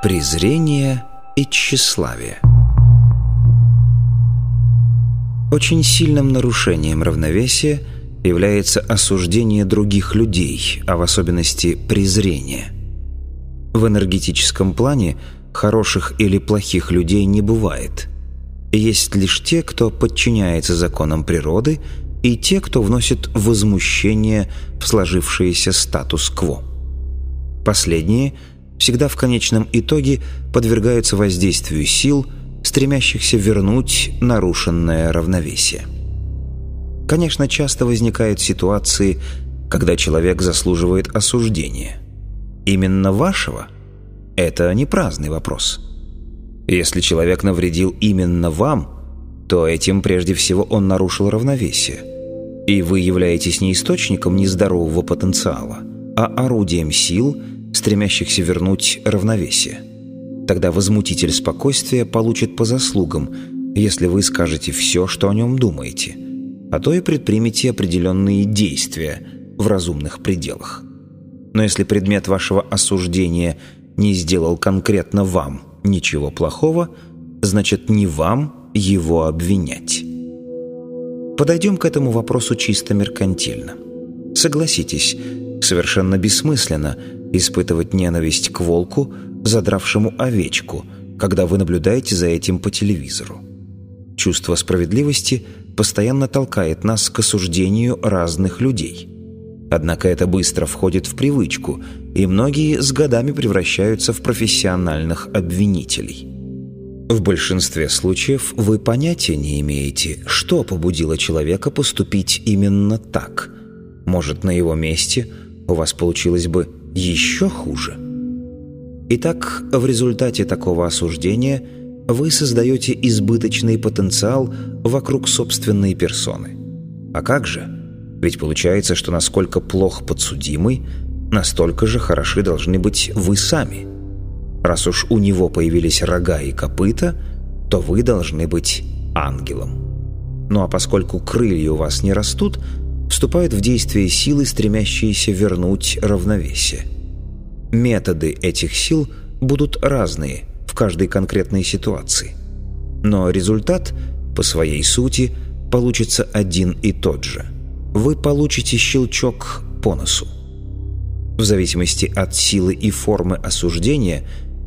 Презрение и тщеславие Очень сильным нарушением равновесия является осуждение других людей, а в особенности презрение. В энергетическом плане хороших или плохих людей не бывает. Есть лишь те, кто подчиняется законам природы, и те, кто вносит возмущение в сложившийся статус-кво. Последние – всегда в конечном итоге подвергаются воздействию сил, стремящихся вернуть нарушенное равновесие. Конечно, часто возникают ситуации, когда человек заслуживает осуждения. Именно вашего – это не праздный вопрос. Если человек навредил именно вам, то этим прежде всего он нарушил равновесие, и вы являетесь не источником нездорового потенциала, а орудием сил – стремящихся вернуть равновесие. Тогда возмутитель спокойствия получит по заслугам, если вы скажете все, что о нем думаете, а то и предпримете определенные действия в разумных пределах. Но если предмет вашего осуждения не сделал конкретно вам ничего плохого, значит не вам его обвинять. Подойдем к этому вопросу чисто меркантильно. Согласитесь, совершенно бессмысленно – испытывать ненависть к волку, задравшему овечку, когда вы наблюдаете за этим по телевизору. Чувство справедливости постоянно толкает нас к осуждению разных людей. Однако это быстро входит в привычку, и многие с годами превращаются в профессиональных обвинителей. В большинстве случаев вы понятия не имеете, что побудило человека поступить именно так. Может, на его месте у вас получилось бы еще хуже. Итак, в результате такого осуждения вы создаете избыточный потенциал вокруг собственной персоны. А как же? Ведь получается, что насколько плох подсудимый, настолько же хороши должны быть вы сами. Раз уж у него появились рога и копыта, то вы должны быть ангелом. Ну а поскольку крылья у вас не растут – вступают в действие силы, стремящиеся вернуть равновесие. Методы этих сил будут разные в каждой конкретной ситуации. Но результат, по своей сути, получится один и тот же. Вы получите щелчок по носу. В зависимости от силы и формы осуждения,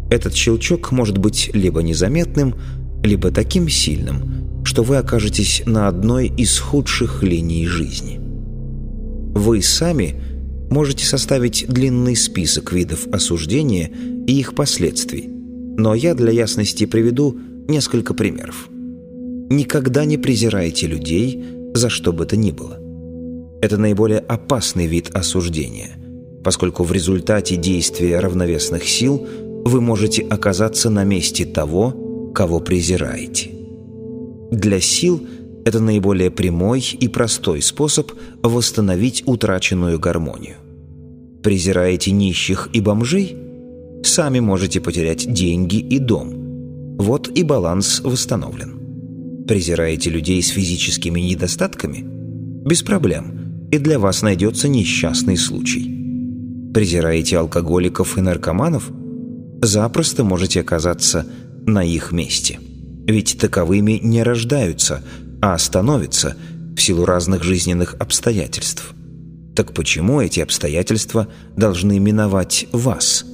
этот щелчок может быть либо незаметным, либо таким сильным, что вы окажетесь на одной из худших линий жизни. Вы сами можете составить длинный список видов осуждения и их последствий, но я для ясности приведу несколько примеров. Никогда не презирайте людей за что бы то ни было. Это наиболее опасный вид осуждения, поскольку в результате действия равновесных сил вы можете оказаться на месте того, кого презираете. Для сил – это наиболее прямой и простой способ восстановить утраченную гармонию. Презираете нищих и бомжей? Сами можете потерять деньги и дом. Вот и баланс восстановлен. Презираете людей с физическими недостатками? Без проблем. И для вас найдется несчастный случай. Презираете алкоголиков и наркоманов? Запросто можете оказаться на их месте. Ведь таковыми не рождаются – а становится в силу разных жизненных обстоятельств. Так почему эти обстоятельства должны миновать вас?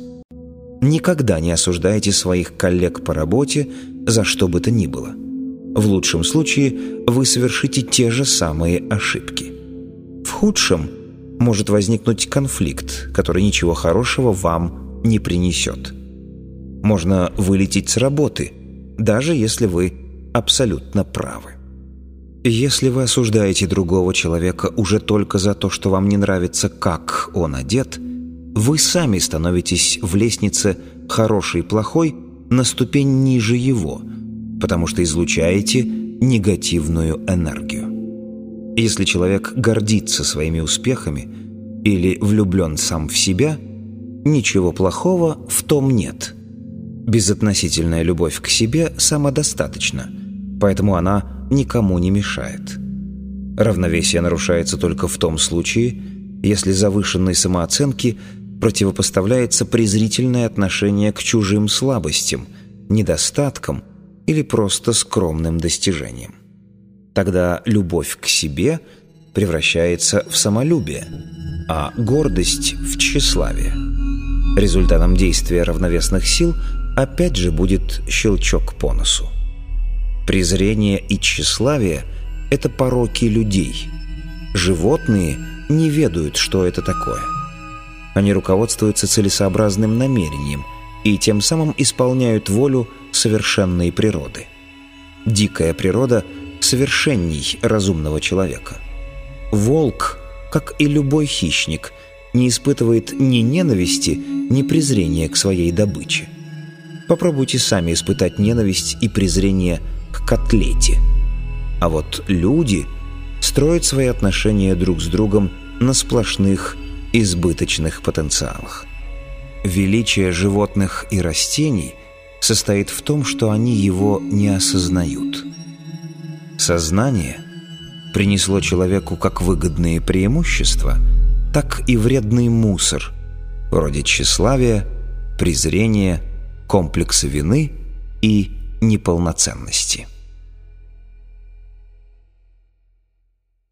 Никогда не осуждайте своих коллег по работе за что бы то ни было. В лучшем случае вы совершите те же самые ошибки. В худшем может возникнуть конфликт, который ничего хорошего вам не принесет. Можно вылететь с работы, даже если вы абсолютно правы. Если вы осуждаете другого человека уже только за то, что вам не нравится, как он одет, вы сами становитесь в лестнице «хороший» и «плохой» на ступень ниже его, потому что излучаете негативную энергию. Если человек гордится своими успехами или влюблен сам в себя, ничего плохого в том нет. Безотносительная любовь к себе самодостаточна, поэтому она – никому не мешает. Равновесие нарушается только в том случае, если завышенной самооценки противопоставляется презрительное отношение к чужим слабостям, недостаткам или просто скромным достижениям. Тогда любовь к себе превращается в самолюбие, а гордость – в тщеславие. Результатом действия равновесных сил опять же будет щелчок по носу. Презрение и тщеславие – это пороки людей. Животные не ведают, что это такое. Они руководствуются целесообразным намерением и тем самым исполняют волю совершенной природы. Дикая природа совершенней разумного человека. Волк, как и любой хищник, не испытывает ни ненависти, ни презрения к своей добыче. Попробуйте сами испытать ненависть и презрение котлете. А вот люди строят свои отношения друг с другом на сплошных избыточных потенциалах. Величие животных и растений состоит в том, что они его не осознают. Сознание принесло человеку как выгодные преимущества, так и вредный мусор, вроде тщеславия, презрения, комплекса вины и неполноценности.